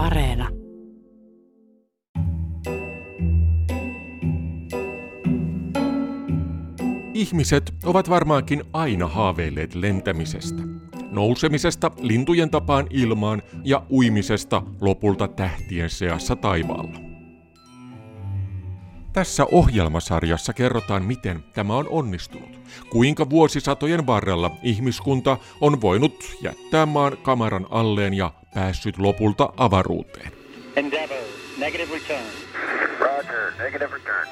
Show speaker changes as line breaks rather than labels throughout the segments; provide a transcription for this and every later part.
Areena.
Ihmiset ovat varmaankin aina haaveilleet lentämisestä. Nousemisesta lintujen tapaan ilmaan ja uimisesta lopulta tähtien seassa taivaalla. Tässä ohjelmasarjassa kerrotaan, miten tämä on onnistunut. Kuinka vuosisatojen varrella ihmiskunta on voinut jättää maan kamaran alleen ja päässyt lopulta avaruuteen.
Endeavor, negative return.
Roger, negative return.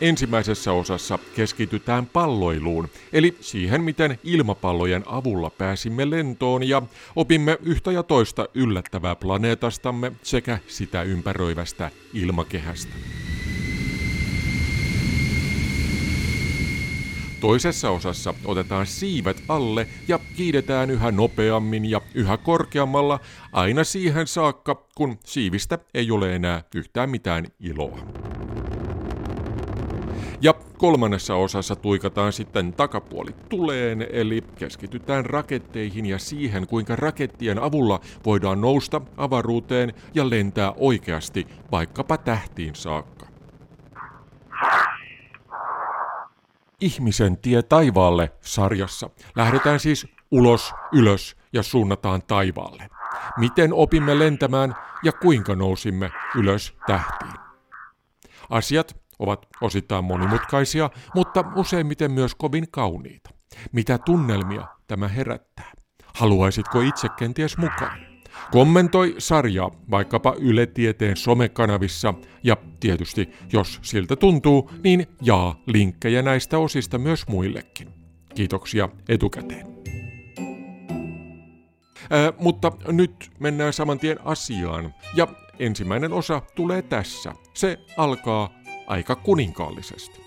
Ensimmäisessä osassa keskitytään palloiluun, eli siihen, miten ilmapallojen avulla pääsimme lentoon ja opimme yhtä ja toista yllättävää planeetastamme sekä sitä ympäröivästä ilmakehästä. Toisessa osassa otetaan siivet alle ja kiidetään yhä nopeammin ja yhä korkeammalla aina siihen saakka, kun siivistä ei ole enää yhtään mitään iloa. Ja kolmannessa osassa tuikataan sitten takapuoli tuleen, eli keskitytään raketteihin ja siihen, kuinka rakettien avulla voidaan nousta avaruuteen ja lentää oikeasti vaikkapa tähtiin saakka. Ihmisen tie taivaalle sarjassa lähdetään siis ulos, ylös ja suunnataan taivaalle. Miten opimme lentämään ja kuinka nousimme ylös tähtiin? Asiat ovat osittain monimutkaisia, mutta useimmiten myös kovin kauniita. Mitä tunnelmia tämä herättää? Haluaisitko itse kenties mukaan? Kommentoi sarjaa vaikkapa Yle Tieteen somekanavissa ja tietysti, jos siltä tuntuu, niin jaa linkkejä näistä osista myös muillekin. Kiitoksia etukäteen. Ää, mutta nyt mennään saman tien asiaan ja ensimmäinen osa tulee tässä. Se alkaa aika kuninkaallisesti.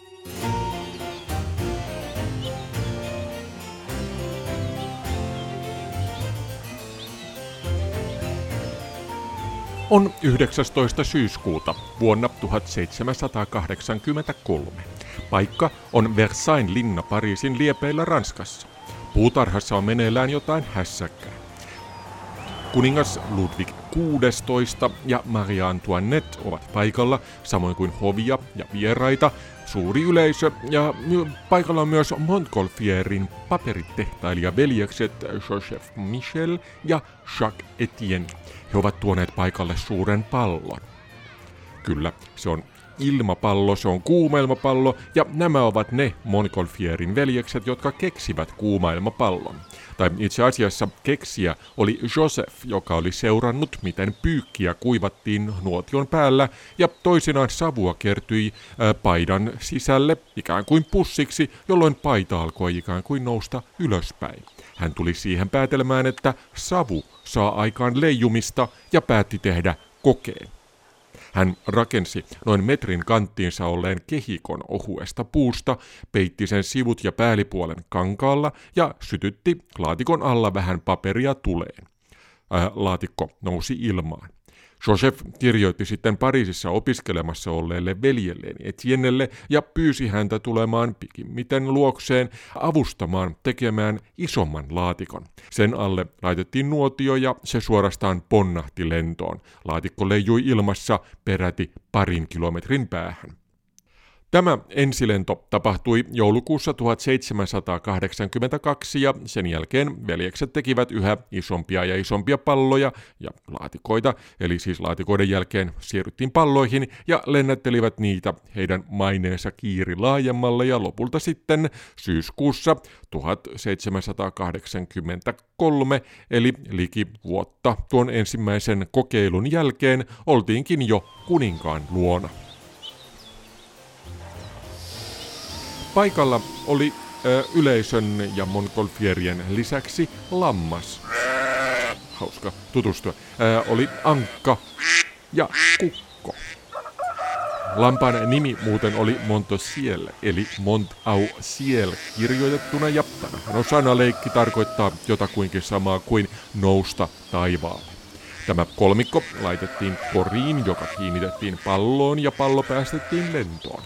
On 19. syyskuuta vuonna 1783. Paikka on Versailles linna Pariisin liepeillä Ranskassa. Puutarhassa on meneillään jotain hässäkkää. Kuningas Ludwig XVI ja Marie Antoinette ovat paikalla, samoin kuin hovia ja vieraita, suuri yleisö ja paikalla on myös Montgolfierin paperitehtailija veljekset Joseph Michel ja Jacques Etienne. He ovat tuoneet paikalle suuren pallon. Kyllä, se on ilmapallo, se on kuumailmapallo, ja nämä ovat ne Montgolfierin veljekset, jotka keksivät kuumailmapallon. Tai itse asiassa keksiä oli Joseph, joka oli seurannut, miten pyykkiä kuivattiin nuotion päällä, ja toisinaan savua kertyi ää, paidan sisälle ikään kuin pussiksi, jolloin paita alkoi ikään kuin nousta ylöspäin. Hän tuli siihen päätelmään, että savu saa aikaan leijumista ja päätti tehdä kokeen. Hän rakensi noin metrin kanttiinsa olleen kehikon ohuesta puusta, peitti sen sivut ja päällipuolen kankaalla ja sytytti laatikon alla vähän paperia tuleen. Ää, laatikko nousi ilmaan. Joseph kirjoitti sitten Pariisissa opiskelemassa olleelle veljelleen Etiennelle ja pyysi häntä tulemaan pikimmiten luokseen avustamaan tekemään isomman laatikon. Sen alle laitettiin nuotio ja se suorastaan ponnahti lentoon. Laatikko leijui ilmassa peräti parin kilometrin päähän. Tämä ensilento tapahtui joulukuussa 1782 ja sen jälkeen veljekset tekivät yhä isompia ja isompia palloja ja laatikoita, eli siis laatikoiden jälkeen siirryttiin palloihin ja lennättelivät niitä heidän maineensa kiiri laajemmalle ja lopulta sitten syyskuussa 1783 eli liki vuotta tuon ensimmäisen kokeilun jälkeen oltiinkin jo kuninkaan luona. Paikalla oli ö, yleisön ja Montgolfierien lisäksi lammas. Hauska tutustua. Ö, oli ankka ja kukko. Lampaan nimi muuten oli Montosiel, eli Mont au Ciel kirjoitettuna, ja tämähän sanaleikki tarkoittaa jotakuinkin samaa kuin nousta taivaalle. Tämä kolmikko laitettiin koriin, joka kiinnitettiin palloon ja pallo päästettiin lentoon.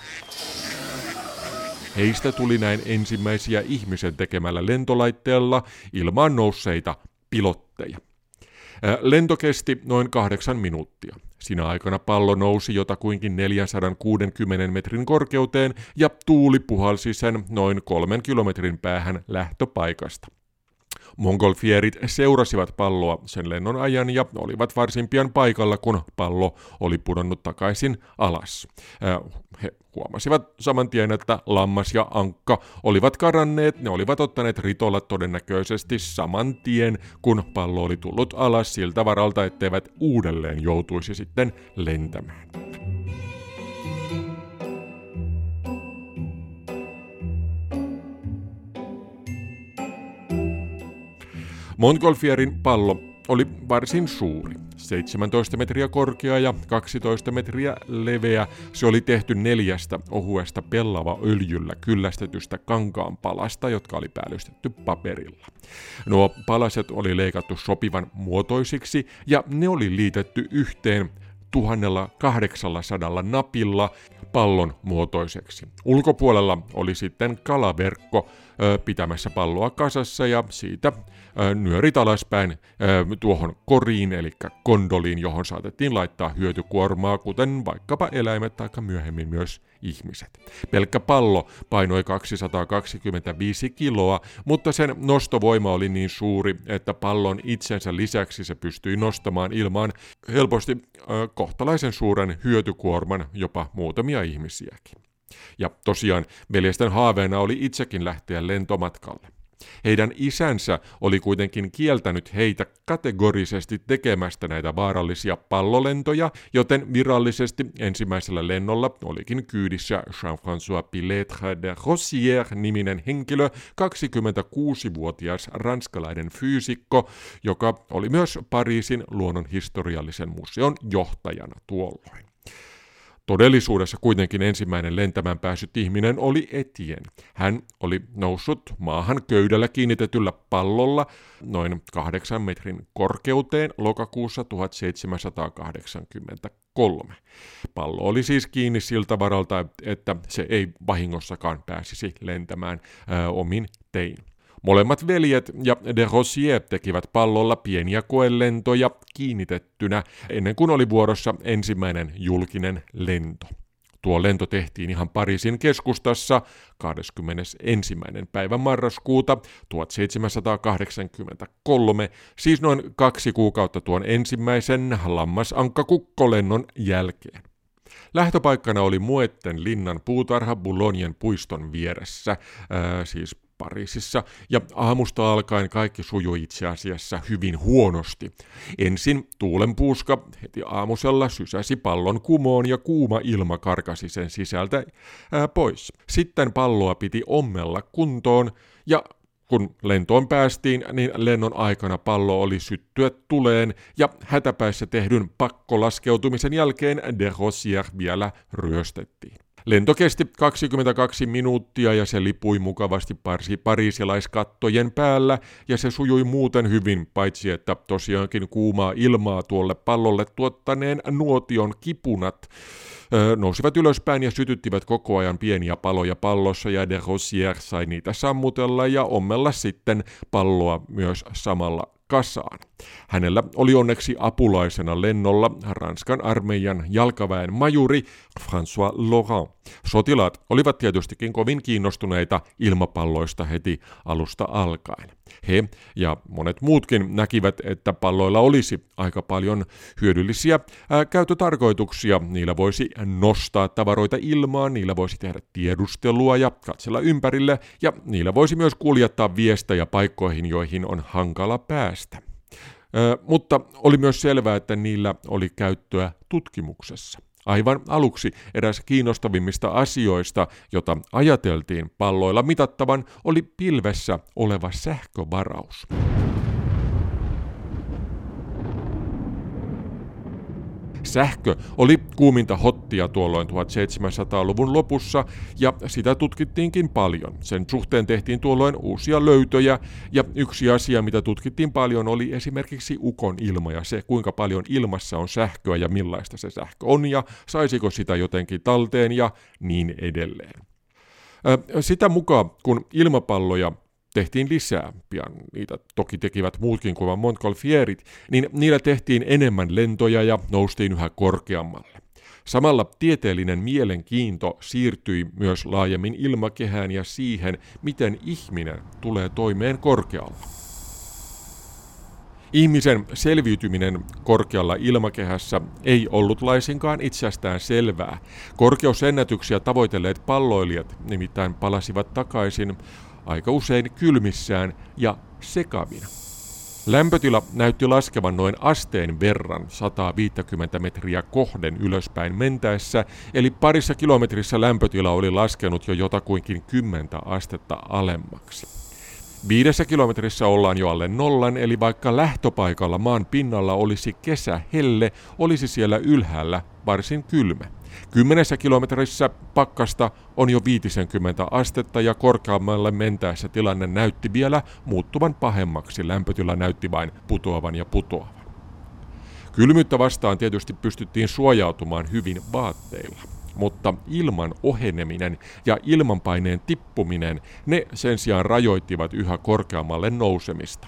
Heistä tuli näin ensimmäisiä ihmisen tekemällä lentolaitteella ilmaan nousseita pilotteja. Lento kesti noin kahdeksan minuuttia. Siinä aikana pallo nousi jotakuinkin 460 metrin korkeuteen ja tuuli puhalsi sen noin kolmen kilometrin päähän lähtöpaikasta. Mongolfierit seurasivat palloa sen lennon ajan ja olivat varsin pian paikalla, kun pallo oli pudonnut takaisin alas. He huomasivat saman tien, että lammas ja ankka olivat karanneet, ne olivat ottaneet ritolla todennäköisesti saman tien, kun pallo oli tullut alas siltä varalta, etteivät uudelleen joutuisi sitten lentämään. Montgolfierin pallo oli varsin suuri. 17 metriä korkea ja 12 metriä leveä. Se oli tehty neljästä ohuesta pellava öljyllä kyllästetystä kankaan palasta, jotka oli päällystetty paperilla. Nuo palaset oli leikattu sopivan muotoisiksi ja ne oli liitetty yhteen 1800 napilla pallon muotoiseksi. Ulkopuolella oli sitten kalaverkko pitämässä palloa kasassa ja siitä ö, nyörit alaspäin ö, tuohon koriin eli kondoliin, johon saatettiin laittaa hyötykuormaa, kuten vaikkapa eläimet tai myöhemmin myös ihmiset. Pelkkä pallo painoi 225 kiloa, mutta sen nostovoima oli niin suuri, että pallon itsensä lisäksi se pystyi nostamaan ilmaan helposti kohtalaisen suuren hyötykuorman, jopa muutamia ihmisiäkin. Ja tosiaan veljesten haaveena oli itsekin lähteä lentomatkalle. Heidän isänsä oli kuitenkin kieltänyt heitä kategorisesti tekemästä näitä vaarallisia pallolentoja, joten virallisesti ensimmäisellä lennolla olikin kyydissä Jean-François Piletre de Rossière-niminen henkilö, 26-vuotias ranskalainen fyysikko, joka oli myös Pariisin luonnonhistoriallisen museon johtajana tuolloin. Todellisuudessa kuitenkin ensimmäinen lentämään päässyt ihminen oli Etien. Hän oli noussut maahan köydellä kiinnitetyllä pallolla noin kahdeksan metrin korkeuteen lokakuussa 1783. Pallo oli siis kiinni siltä varalta, että se ei vahingossakaan pääsisi lentämään ää, omin tein. Molemmat veljet ja de Rossier tekivät pallolla pieniä koelentoja kiinnitettynä ennen kuin oli vuorossa ensimmäinen julkinen lento. Tuo lento tehtiin ihan Pariisin keskustassa 21. päivä marraskuuta 1783, siis noin kaksi kuukautta tuon ensimmäisen lammasankkakukkolennon jälkeen. Lähtöpaikkana oli Muetten linnan puutarha Boulognen puiston vieressä, ää, siis Pariisissa, ja aamusta alkaen kaikki sujui itse asiassa hyvin huonosti. Ensin tuulenpuuska heti aamusella sysäsi pallon kumoon ja kuuma ilma karkasi sen sisältä ää, pois. Sitten palloa piti ommella kuntoon, ja kun lentoon päästiin, niin lennon aikana pallo oli syttyä tuleen ja hätäpäissä tehdyn pakkolaskeutumisen jälkeen de Rossier vielä ryöstettiin. Lento kesti 22 minuuttia ja se lipui mukavasti parsi pariisilaiskattojen päällä ja se sujui muuten hyvin, paitsi että tosiaankin kuumaa ilmaa tuolle pallolle tuottaneen nuotion kipunat nousivat ylöspäin ja sytyttivät koko ajan pieniä paloja pallossa ja de Rossier sai niitä sammutella ja ommella sitten palloa myös samalla kasaan. Hänellä oli onneksi apulaisena lennolla Ranskan armeijan jalkaväen majuri François Laurent. Sotilaat olivat tietystikin kovin kiinnostuneita ilmapalloista heti alusta alkaen. He ja monet muutkin näkivät, että palloilla olisi aika paljon hyödyllisiä ää, käyttötarkoituksia. Niillä voisi nostaa tavaroita ilmaan, niillä voisi tehdä tiedustelua ja katsella ympärille, ja niillä voisi myös kuljettaa viestejä paikkoihin, joihin on hankala päästä. Ö, mutta oli myös selvää, että niillä oli käyttöä tutkimuksessa. Aivan aluksi eräs kiinnostavimmista asioista, jota ajateltiin palloilla mitattavan, oli pilvessä oleva sähkövaraus. Sähkö oli kuuminta hottia tuolloin 1700-luvun lopussa ja sitä tutkittiinkin paljon. Sen suhteen tehtiin tuolloin uusia löytöjä ja yksi asia, mitä tutkittiin paljon, oli esimerkiksi ukon ilma ja se, kuinka paljon ilmassa on sähköä ja millaista se sähkö on ja saisiko sitä jotenkin talteen ja niin edelleen. Sitä mukaan, kun ilmapalloja tehtiin lisää, pian niitä toki tekivät muutkin kuin Montgolfierit, niin niillä tehtiin enemmän lentoja ja noustiin yhä korkeammalle. Samalla tieteellinen mielenkiinto siirtyi myös laajemmin ilmakehään ja siihen, miten ihminen tulee toimeen korkealla. Ihmisen selviytyminen korkealla ilmakehässä ei ollut laisinkaan itsestään selvää. Korkeusennätyksiä tavoitelleet palloilijat nimittäin palasivat takaisin aika usein kylmissään ja sekavina. Lämpötila näytti laskevan noin asteen verran 150 metriä kohden ylöspäin mentäessä, eli parissa kilometrissä lämpötila oli laskenut jo jotakuinkin 10 astetta alemmaksi. Viidessä kilometrissä ollaan jo alle nollan, eli vaikka lähtöpaikalla maan pinnalla olisi kesä helle, olisi siellä ylhäällä varsin kylmä. Kymmenessä kilometrissä pakkasta on jo 50 astetta ja korkeammalle mentäessä tilanne näytti vielä muuttuvan pahemmaksi. Lämpötila näytti vain putoavan ja putoavan. Kylmyyttä vastaan tietysti pystyttiin suojautumaan hyvin vaatteilla mutta ilman oheneminen ja ilmanpaineen tippuminen, ne sen sijaan rajoittivat yhä korkeammalle nousemista.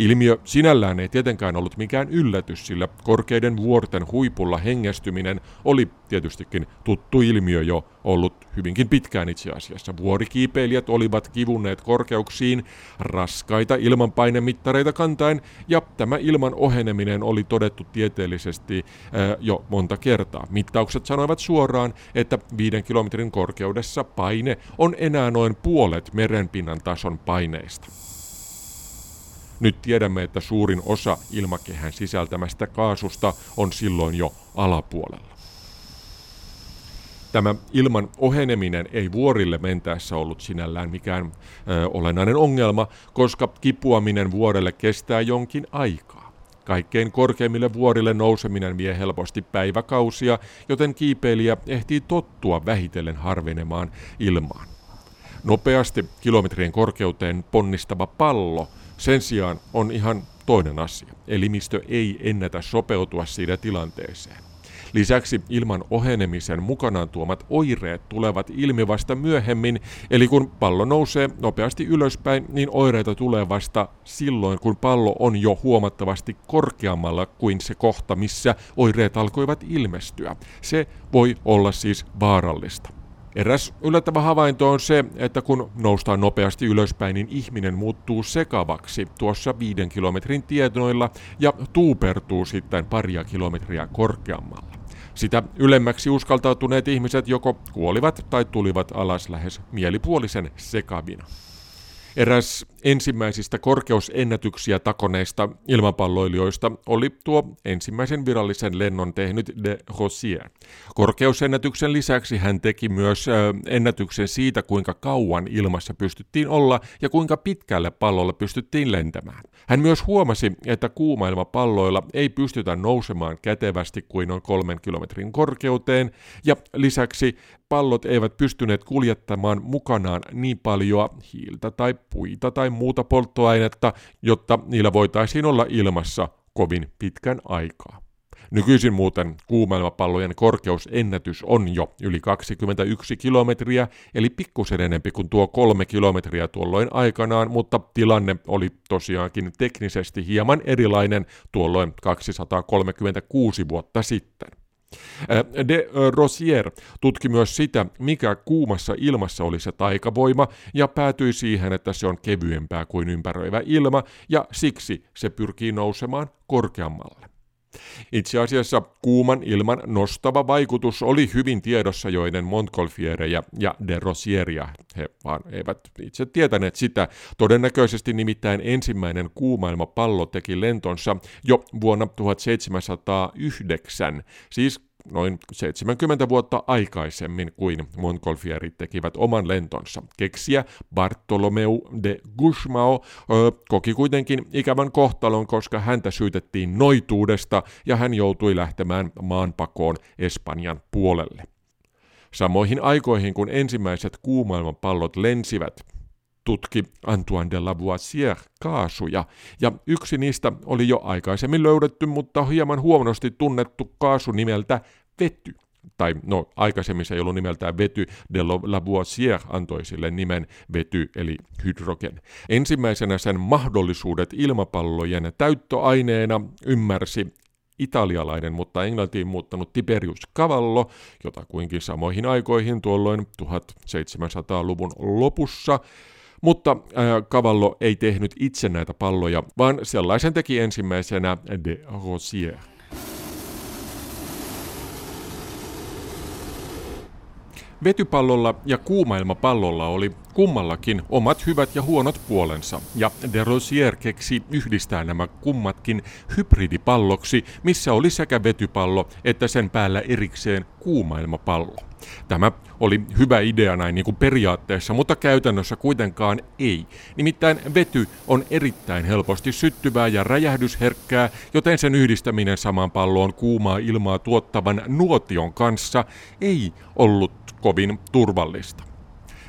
Ilmiö sinällään ei tietenkään ollut mikään yllätys, sillä korkeiden vuorten huipulla hengestyminen oli tietystikin tuttu ilmiö jo ollut hyvinkin pitkään itse asiassa. Vuorikiipeilijät olivat kivunneet korkeuksiin raskaita ilmanpainemittareita kantain, ja tämä ilman oheneminen oli todettu tieteellisesti ää, jo monta kertaa. Mittaukset sanoivat suoraan, että viiden kilometrin korkeudessa paine on enää noin puolet merenpinnan tason paineista. Nyt tiedämme, että suurin osa ilmakehän sisältämästä kaasusta on silloin jo alapuolella. Tämä ilman oheneminen ei vuorille mentäessä ollut sinällään mikään ö, olennainen ongelma, koska kipuaminen vuorelle kestää jonkin aikaa. Kaikkein korkeimmille vuorille nouseminen vie helposti päiväkausia, joten kiipeilijä ehtii tottua vähitellen harvenemaan ilmaan. Nopeasti kilometrien korkeuteen ponnistava pallo sen sijaan on ihan toinen asia. Elimistö ei ennätä sopeutua siinä tilanteeseen. Lisäksi ilman ohenemisen mukanaan tuomat oireet tulevat ilmi vasta myöhemmin, eli kun pallo nousee nopeasti ylöspäin, niin oireita tulee vasta silloin, kun pallo on jo huomattavasti korkeammalla kuin se kohta, missä oireet alkoivat ilmestyä. Se voi olla siis vaarallista. Eräs yllättävä havainto on se, että kun noustaan nopeasti ylöspäin, niin ihminen muuttuu sekavaksi tuossa viiden kilometrin tietoilla ja tuupertuu sitten paria kilometriä korkeammalla. Sitä ylemmäksi uskaltautuneet ihmiset joko kuolivat tai tulivat alas lähes mielipuolisen sekavina. Eräs ensimmäisistä korkeusennätyksiä takoneista ilmapalloilijoista oli tuo ensimmäisen virallisen lennon tehnyt de Rossier. Korkeusennätyksen lisäksi hän teki myös ennätyksen siitä, kuinka kauan ilmassa pystyttiin olla ja kuinka pitkälle pallolla pystyttiin lentämään. Hän myös huomasi, että kuumailmapalloilla ei pystytä nousemaan kätevästi kuin noin kolmen kilometrin korkeuteen, ja lisäksi pallot eivät pystyneet kuljettamaan mukanaan niin paljon hiiltä tai puita tai muuta polttoainetta, jotta niillä voitaisiin olla ilmassa kovin pitkän aikaa. Nykyisin muuten kuumailmapallojen korkeusennätys on jo yli 21 kilometriä, eli pikkusen enempi kuin tuo kolme kilometriä tuolloin aikanaan, mutta tilanne oli tosiaankin teknisesti hieman erilainen tuolloin 236 vuotta sitten. De Rosier tutki myös sitä, mikä kuumassa ilmassa oli se taikavoima, ja päätyi siihen, että se on kevyempää kuin ympäröivä ilma, ja siksi se pyrkii nousemaan korkeammalle. Itse asiassa kuuman ilman nostava vaikutus oli hyvin tiedossa joiden Montgolfiereja ja de Rosieria. He vaan eivät itse tietäneet sitä. Todennäköisesti nimittäin ensimmäinen kuumailmapallo teki lentonsa jo vuonna 1709, siis noin 70 vuotta aikaisemmin kuin Montgolfierit tekivät oman lentonsa. Keksiä Bartolomeu de Gusmao ö, koki kuitenkin ikävän kohtalon, koska häntä syytettiin noituudesta ja hän joutui lähtemään maanpakoon Espanjan puolelle. Samoihin aikoihin, kun ensimmäiset kuumaailman pallot lensivät, tutki Antoine de Lavoisier kaasuja, ja yksi niistä oli jo aikaisemmin löydetty, mutta hieman huonosti tunnettu kaasu nimeltä vety. tai no aikaisemmin se ei ollut nimeltään vety, de Lavoisier antoi sille nimen vety eli hydrogen. Ensimmäisenä sen mahdollisuudet ilmapallojen täyttöaineena ymmärsi italialainen, mutta Englantiin muuttanut Tiberius Cavallo, jota kuinkin samoihin aikoihin tuolloin 1700-luvun lopussa, mutta äh, Cavallo ei tehnyt itse näitä palloja, vaan sellaisen teki ensimmäisenä de Rosier. Vetypallolla ja kuumailmapallolla oli kummallakin omat hyvät ja huonot puolensa, ja de Rosier keksi yhdistää nämä kummatkin hybridipalloksi, missä oli sekä vetypallo että sen päällä erikseen kuumailmapallo. Tämä oli hyvä idea näin niin kuin periaatteessa, mutta käytännössä kuitenkaan ei. Nimittäin vety on erittäin helposti syttyvää ja räjähdysherkkää, joten sen yhdistäminen samaan palloon kuumaa ilmaa tuottavan nuotion kanssa ei ollut kovin turvallista.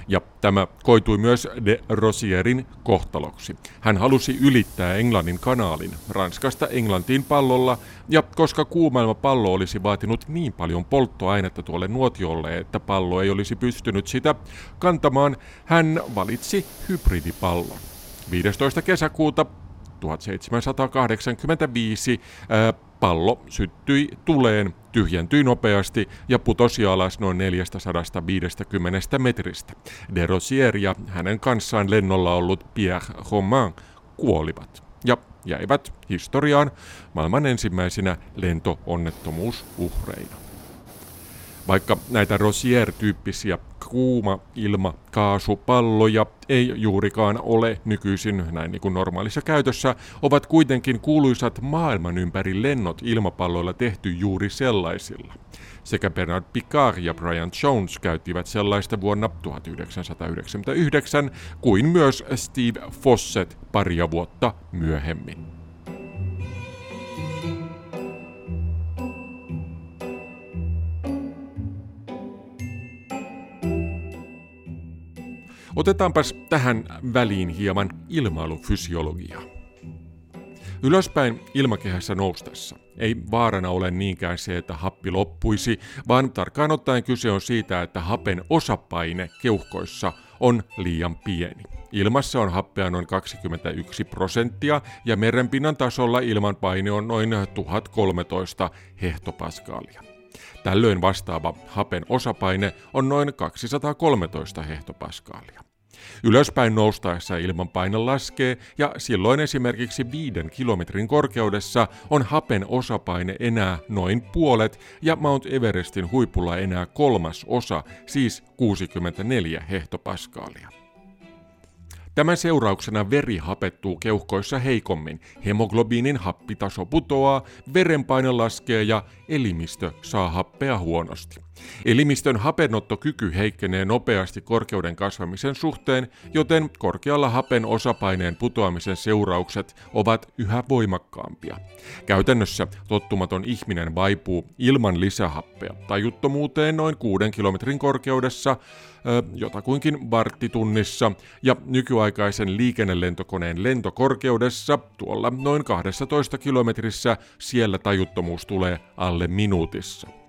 Ja tämä koitui myös de Rosierin kohtaloksi. Hän halusi ylittää Englannin kanaalin Ranskasta Englantiin pallolla, ja koska kuumailma pallo olisi vaatinut niin paljon polttoainetta tuolle nuotiolle, että pallo ei olisi pystynyt sitä kantamaan, hän valitsi hybridipallon. 15. kesäkuuta 1785 ää, pallo syttyi tuleen, tyhjentyi nopeasti ja putosi alas noin 450 metristä. De Rosier ja hänen kanssaan lennolla ollut Pierre Romain kuolivat ja jäivät historiaan maailman ensimmäisinä lentoonnettomuusuhreina. Vaikka näitä Rosier-tyyppisiä kuuma ilma kaasupalloja ei juurikaan ole nykyisin näin niin kuin normaalissa käytössä, ovat kuitenkin kuuluisat maailman ympäri lennot ilmapalloilla tehty juuri sellaisilla. Sekä Bernard Picard ja Brian Jones käyttivät sellaista vuonna 1999, kuin myös Steve Fosset paria vuotta myöhemmin. Otetaanpas tähän väliin hieman ilmailufysiologiaa. Ylöspäin ilmakehässä noustessa ei vaarana ole niinkään se, että happi loppuisi, vaan tarkkaan ottaen kyse on siitä, että hapen osapaine keuhkoissa on liian pieni. Ilmassa on happea noin 21 prosenttia ja merenpinnan tasolla ilmanpaine on noin 1013 hehtopaskaalia. Tällöin vastaava hapen osapaine on noin 213 hehtopaskaalia. Ylöspäin noustaessa ilmanpaine laskee ja silloin esimerkiksi viiden kilometrin korkeudessa on hapen osapaine enää noin puolet ja Mount Everestin huipulla enää kolmas osa, siis 64 hehtopaskaalia. Tämän seurauksena veri hapettuu keuhkoissa heikommin, hemoglobiinin happitaso putoaa, verenpaine laskee ja elimistö saa happea huonosti. Elimistön hapenottokyky heikkenee nopeasti korkeuden kasvamisen suhteen, joten korkealla hapen osapaineen putoamisen seuraukset ovat yhä voimakkaampia. Käytännössä tottumaton ihminen vaipuu ilman lisähappea tajuttomuuteen noin kuuden kilometrin korkeudessa, jotakuinkin varttitunnissa ja nykyaikaisen liikennelentokoneen lentokorkeudessa tuolla noin 12 kilometrissä siellä tajuttomuus tulee alle minuutissa.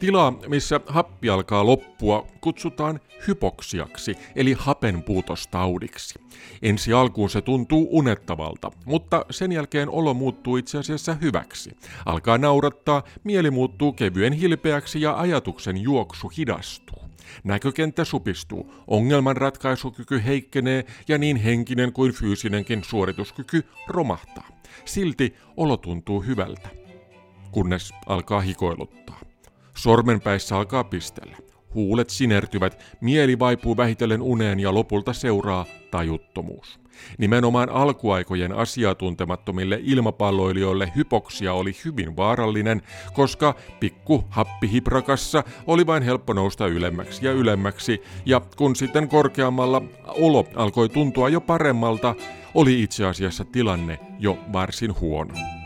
Tilaa, missä happi alkaa loppua, kutsutaan hypoksiaksi, eli hapenpuutostaudiksi. Ensi alkuun se tuntuu unettavalta, mutta sen jälkeen olo muuttuu itse asiassa hyväksi. Alkaa naurattaa, mieli muuttuu kevyen hilpeäksi ja ajatuksen juoksu hidastuu. Näkökenttä supistuu, ongelmanratkaisukyky heikkenee ja niin henkinen kuin fyysinenkin suorituskyky romahtaa. Silti olo tuntuu hyvältä, kunnes alkaa hikoiluttaa. Sormenpäissä alkaa pistellä. Huulet sinertyvät, mieli vaipuu vähitellen uneen ja lopulta seuraa tajuttomuus. Nimenomaan alkuaikojen asiatuntemattomille ilmapalloilijoille hypoksia oli hyvin vaarallinen, koska pikku happihiprakassa oli vain helppo nousta ylemmäksi ja ylemmäksi, ja kun sitten korkeammalla olo alkoi tuntua jo paremmalta, oli itse asiassa tilanne jo varsin huono.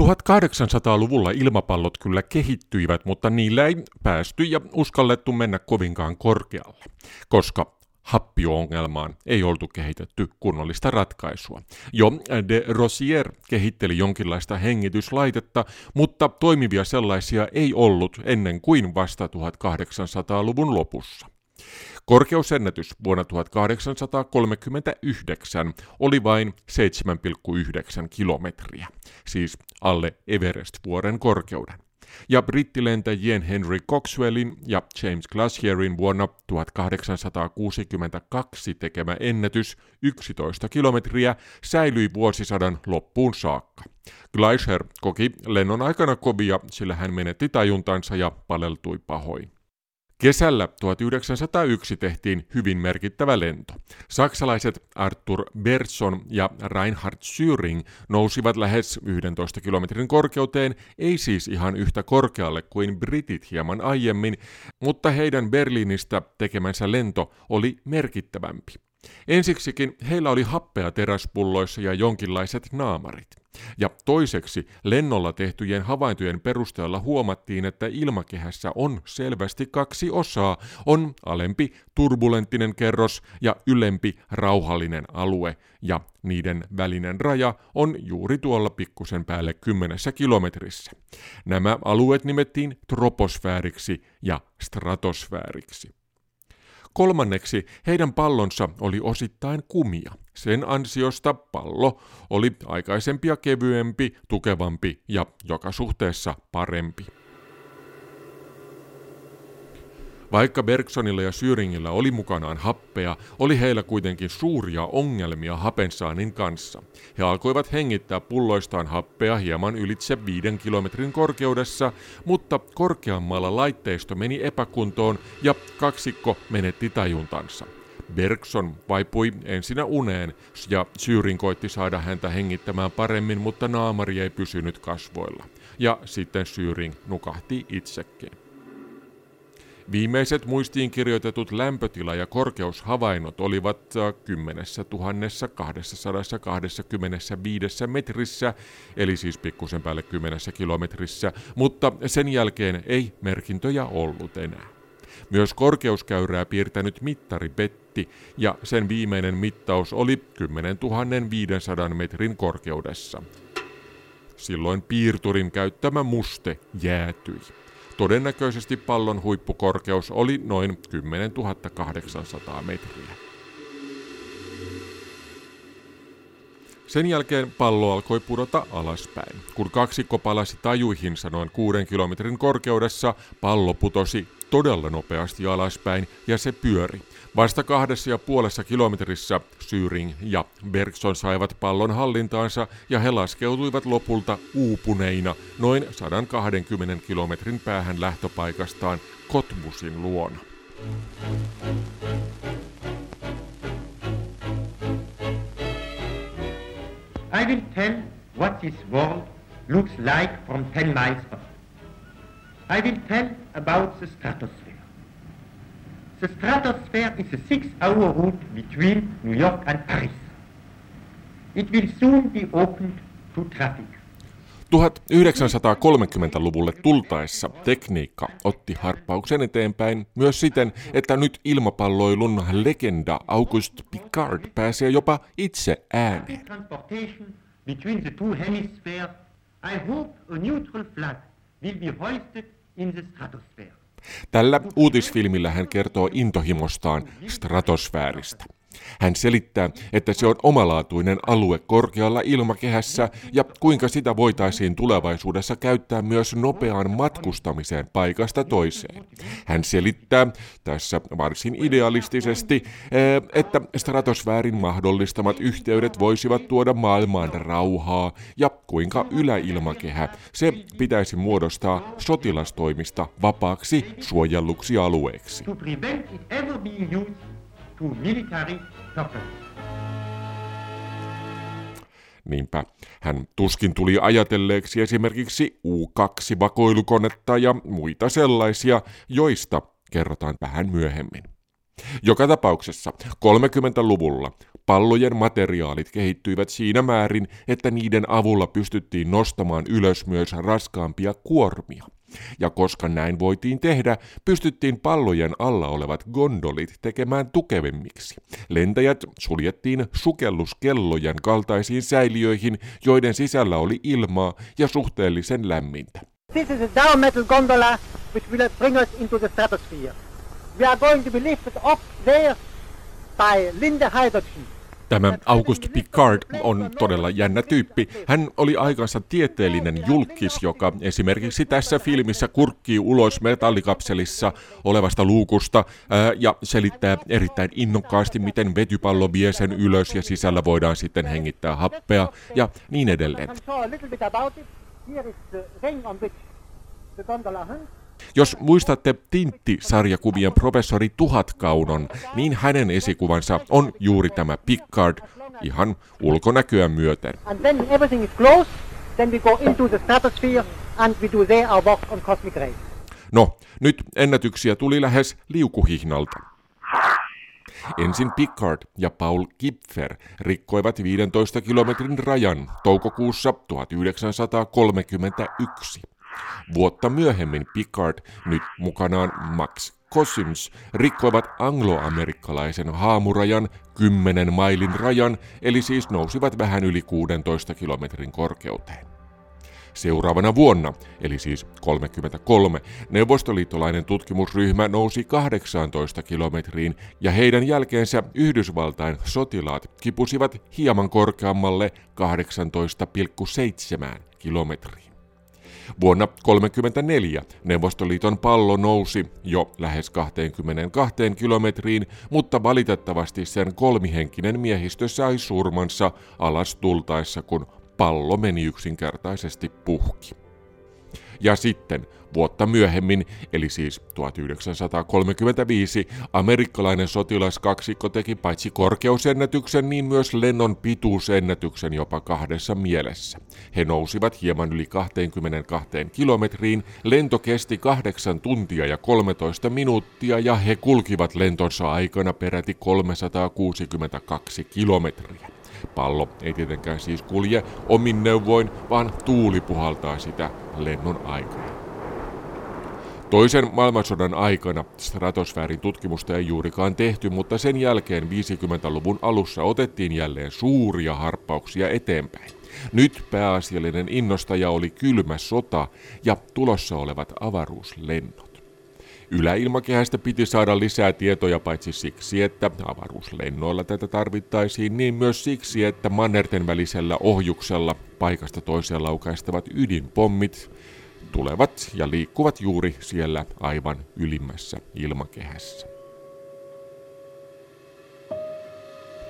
1800-luvulla ilmapallot kyllä kehittyivät, mutta niillä ei päästy ja uskallettu mennä kovinkaan korkealle, koska happiongelmaan ei oltu kehitetty kunnollista ratkaisua. Jo de Rosier kehitteli jonkinlaista hengityslaitetta, mutta toimivia sellaisia ei ollut ennen kuin vasta 1800-luvun lopussa. Korkeusennätys vuonna 1839 oli vain 7,9 kilometriä, siis alle Everest-vuoren korkeuden ja brittilentäjien Henry Coxwellin ja James Glacierin vuonna 1862 tekemä ennätys 11 kilometriä säilyi vuosisadan loppuun saakka. Glacier koki lennon aikana kovia, sillä hän menetti tajuntansa ja paleltui pahoin. Kesällä 1901 tehtiin hyvin merkittävä lento. Saksalaiset Arthur Bergson ja Reinhard Schüring nousivat lähes 11 kilometrin korkeuteen, ei siis ihan yhtä korkealle kuin britit hieman aiemmin, mutta heidän Berliinistä tekemänsä lento oli merkittävämpi. Ensiksikin heillä oli happea teräspulloissa ja jonkinlaiset naamarit. Ja toiseksi lennolla tehtyjen havaintojen perusteella huomattiin, että ilmakehässä on selvästi kaksi osaa. On alempi turbulenttinen kerros ja ylempi rauhallinen alue, ja niiden välinen raja on juuri tuolla pikkusen päälle kymmenessä kilometrissä. Nämä alueet nimettiin troposfääriksi ja stratosfääriksi. Kolmanneksi heidän pallonsa oli osittain kumia. Sen ansiosta pallo oli aikaisempia kevyempi, tukevampi ja joka suhteessa parempi. Vaikka Bergsonilla ja Syringillä oli mukanaan happea, oli heillä kuitenkin suuria ongelmia hapensaannin kanssa. He alkoivat hengittää pulloistaan happea hieman ylitse viiden kilometrin korkeudessa, mutta korkeammalla laitteisto meni epäkuntoon ja kaksikko menetti tajuntansa. Bergson vaipui ensinnä uneen ja Syyrin koitti saada häntä hengittämään paremmin, mutta naamari ei pysynyt kasvoilla. Ja sitten Syyring nukahti itsekin. Viimeiset muistiin kirjoitetut lämpötila- ja korkeushavainnot olivat 10 225 metrissä, eli siis pikkusen päälle 10 kilometrissä, mutta sen jälkeen ei merkintöjä ollut enää. Myös korkeuskäyrää piirtänyt mittari petti, ja sen viimeinen mittaus oli 10 500 metrin korkeudessa. Silloin piirturin käyttämä muste jäätyi. Todennäköisesti pallon huippukorkeus oli noin 10 800 metriä. Sen jälkeen pallo alkoi pudota alaspäin. Kun kaksikko palasi tajuihinsa noin kuuden kilometrin korkeudessa, pallo putosi todella nopeasti alaspäin ja se pyöri. Vasta kahdessa ja puolessa kilometrissä Syring ja Bergson saivat pallon hallintaansa ja he laskeutuivat lopulta uupuneina noin 120 kilometrin päähän lähtöpaikastaan Kotbusin luona.
I will tell what this world looks like from 10 miles off. I will tell about the stratosphere. The stratosphere is a six-hour route between New York and Paris. It will soon be opened to traffic.
1930-luvulle tultaessa tekniikka otti harppauksen eteenpäin myös siten, että nyt ilmapalloilun legenda Auguste Picard pääsee jopa itse ääneen. between the two hemispheres, I hope a neutral flag will be hoisted in the stratosphere. Tällä uutisfilmillä hän kertoo intohimostaan stratosfääristä. Hän selittää, että se on omalaatuinen alue korkealla ilmakehässä ja kuinka sitä voitaisiin tulevaisuudessa käyttää myös nopeaan matkustamiseen paikasta toiseen. Hän selittää tässä varsin idealistisesti, eh, että stratosfäärin mahdollistamat yhteydet voisivat tuoda maailmaan rauhaa ja kuinka yläilmakehä se pitäisi muodostaa sotilastoimista vapaaksi suojelluksi alueeksi to military purpose. Niinpä hän tuskin tuli ajatelleeksi esimerkiksi U-2-vakoilukonetta ja muita sellaisia, joista kerrotaan vähän myöhemmin. Joka tapauksessa 30-luvulla pallojen materiaalit kehittyivät siinä määrin, että niiden avulla pystyttiin nostamaan ylös myös raskaampia kuormia. Ja koska näin voitiin tehdä, pystyttiin pallojen alla olevat gondolit tekemään tukevemmiksi. Lentäjät suljettiin sukelluskellojen kaltaisiin säiliöihin, joiden sisällä oli ilmaa ja suhteellisen lämmintä.
This is a down metal gondola which will bring us into the stratosphere. We are going to be lifted up there by Linde hydrogen.
Tämä August Picard on todella jännä tyyppi. Hän oli aikansa tieteellinen julkis, joka esimerkiksi tässä filmissä kurkkii ulos metallikapselissa olevasta luukusta ja selittää erittäin innokkaasti, miten vetypallo vie sen ylös ja sisällä voidaan sitten hengittää happea ja niin edelleen. Jos muistatte Tintti-sarjakuvien professori Tuhatkaunon, niin hänen esikuvansa on juuri tämä Picard ihan ulkonäköä myöten. No, nyt ennätyksiä tuli lähes liukuhihnalta. Ensin Picard ja Paul Kipfer rikkoivat 15 kilometrin rajan toukokuussa 1931. Vuotta myöhemmin Picard, nyt mukanaan Max Cosyms, rikkoivat angloamerikkalaisen haamurajan 10 mailin rajan, eli siis nousivat vähän yli 16 kilometrin korkeuteen. Seuraavana vuonna, eli siis 33, neuvostoliittolainen tutkimusryhmä nousi 18 kilometriin ja heidän jälkeensä Yhdysvaltain sotilaat kipusivat hieman korkeammalle 18,7 kilometriin. Vuonna 1934 Neuvostoliiton pallo nousi jo lähes 22 kilometriin, mutta valitettavasti sen kolmihenkinen miehistö sai surmansa alas tultaessa, kun pallo meni yksinkertaisesti puhki. Ja sitten vuotta myöhemmin, eli siis 1935, amerikkalainen sotilaskaksikko teki paitsi korkeusennätyksen, niin myös lennon pituusennätyksen jopa kahdessa mielessä. He nousivat hieman yli 22 kilometriin, lento kesti 8 tuntia ja 13 minuuttia ja he kulkivat lentonsa aikana peräti 362 kilometriä. Pallo ei tietenkään siis kulje omin neuvoin, vaan tuuli puhaltaa sitä lennon aikana. Toisen maailmansodan aikana stratosfäärin tutkimusta ei juurikaan tehty, mutta sen jälkeen 50-luvun alussa otettiin jälleen suuria harppauksia eteenpäin. Nyt pääasiallinen innostaja oli kylmä sota ja tulossa olevat avaruuslennot. Yläilmakehästä piti saada lisää tietoja paitsi siksi, että avaruuslennoilla tätä tarvittaisiin, niin myös siksi, että mannerten välisellä ohjuksella paikasta toiseen laukaistavat ydinpommit tulevat ja liikkuvat juuri siellä aivan ylimmässä ilmakehässä.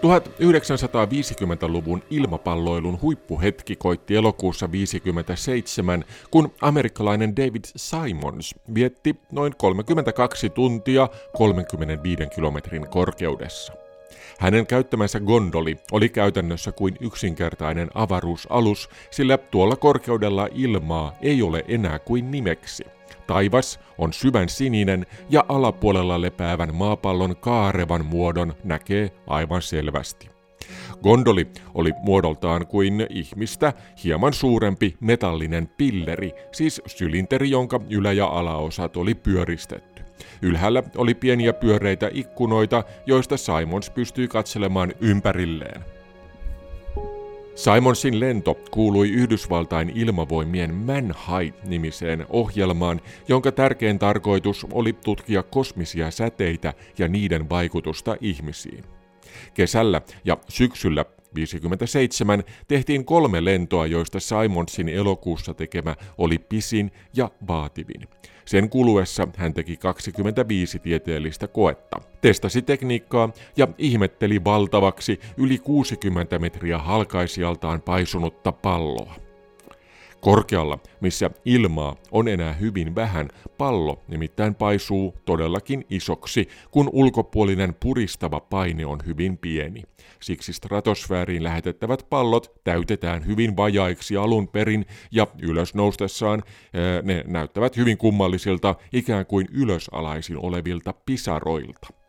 1950-luvun ilmapalloilun huippuhetki koitti elokuussa 1957, kun amerikkalainen David Simons vietti noin 32 tuntia 35 kilometrin korkeudessa. Hänen käyttämänsä gondoli oli käytännössä kuin yksinkertainen avaruusalus, sillä tuolla korkeudella ilmaa ei ole enää kuin nimeksi – Taivas on syvän sininen ja alapuolella lepäävän maapallon kaarevan muodon näkee aivan selvästi. Gondoli oli muodoltaan kuin ihmistä hieman suurempi metallinen pilleri, siis sylinteri, jonka ylä- ja alaosat oli pyöristetty. Ylhäällä oli pieniä pyöreitä ikkunoita, joista Simons pystyi katselemaan ympärilleen. Simonsin lento kuului Yhdysvaltain ilmavoimien Manhai-nimiseen ohjelmaan, jonka tärkein tarkoitus oli tutkia kosmisia säteitä ja niiden vaikutusta ihmisiin. Kesällä ja syksyllä 57 tehtiin kolme lentoa, joista Simonsin elokuussa tekemä oli pisin ja vaativin. Sen kuluessa hän teki 25 tieteellistä koetta, testasi tekniikkaa ja ihmetteli valtavaksi yli 60 metriä halkaisijaltaan paisunutta palloa. Korkealla, missä ilmaa on enää hyvin vähän, pallo nimittäin paisuu todellakin isoksi, kun ulkopuolinen puristava paine on hyvin pieni. Siksi stratosfääriin lähetettävät pallot täytetään hyvin vajaiksi alun perin ja ylös noustessaan ne näyttävät hyvin kummallisilta, ikään kuin ylösalaisin olevilta pisaroilta.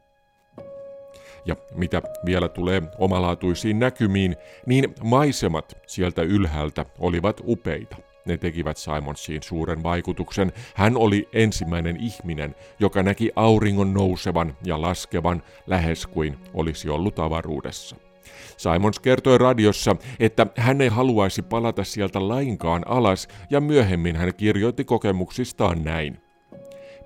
Ja mitä vielä tulee omalaatuisiin näkymiin, niin maisemat sieltä ylhäältä olivat upeita. Ne tekivät Simonsiin suuren vaikutuksen. Hän oli ensimmäinen ihminen, joka näki auringon nousevan ja laskevan lähes kuin olisi ollut avaruudessa. Simons kertoi radiossa, että hän ei haluaisi palata sieltä lainkaan alas ja myöhemmin hän kirjoitti kokemuksistaan näin.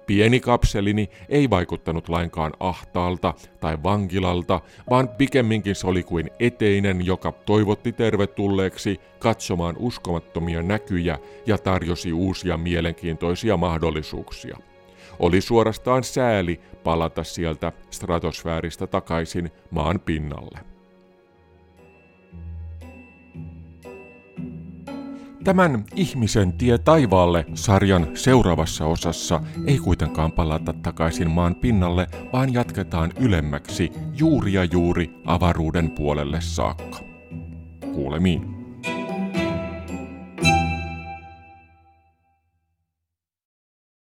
Pieni kapselini ei vaikuttanut lainkaan ahtaalta tai vankilalta, vaan pikemminkin se oli kuin eteinen, joka toivotti tervetulleeksi katsomaan uskomattomia näkyjä ja tarjosi uusia mielenkiintoisia mahdollisuuksia. Oli suorastaan sääli palata sieltä stratosfääristä takaisin maan pinnalle. Tämän Ihmisen tie taivaalle sarjan seuraavassa osassa ei kuitenkaan palata takaisin maan pinnalle, vaan jatketaan ylemmäksi juuri ja juuri avaruuden puolelle saakka. Kuulemiin.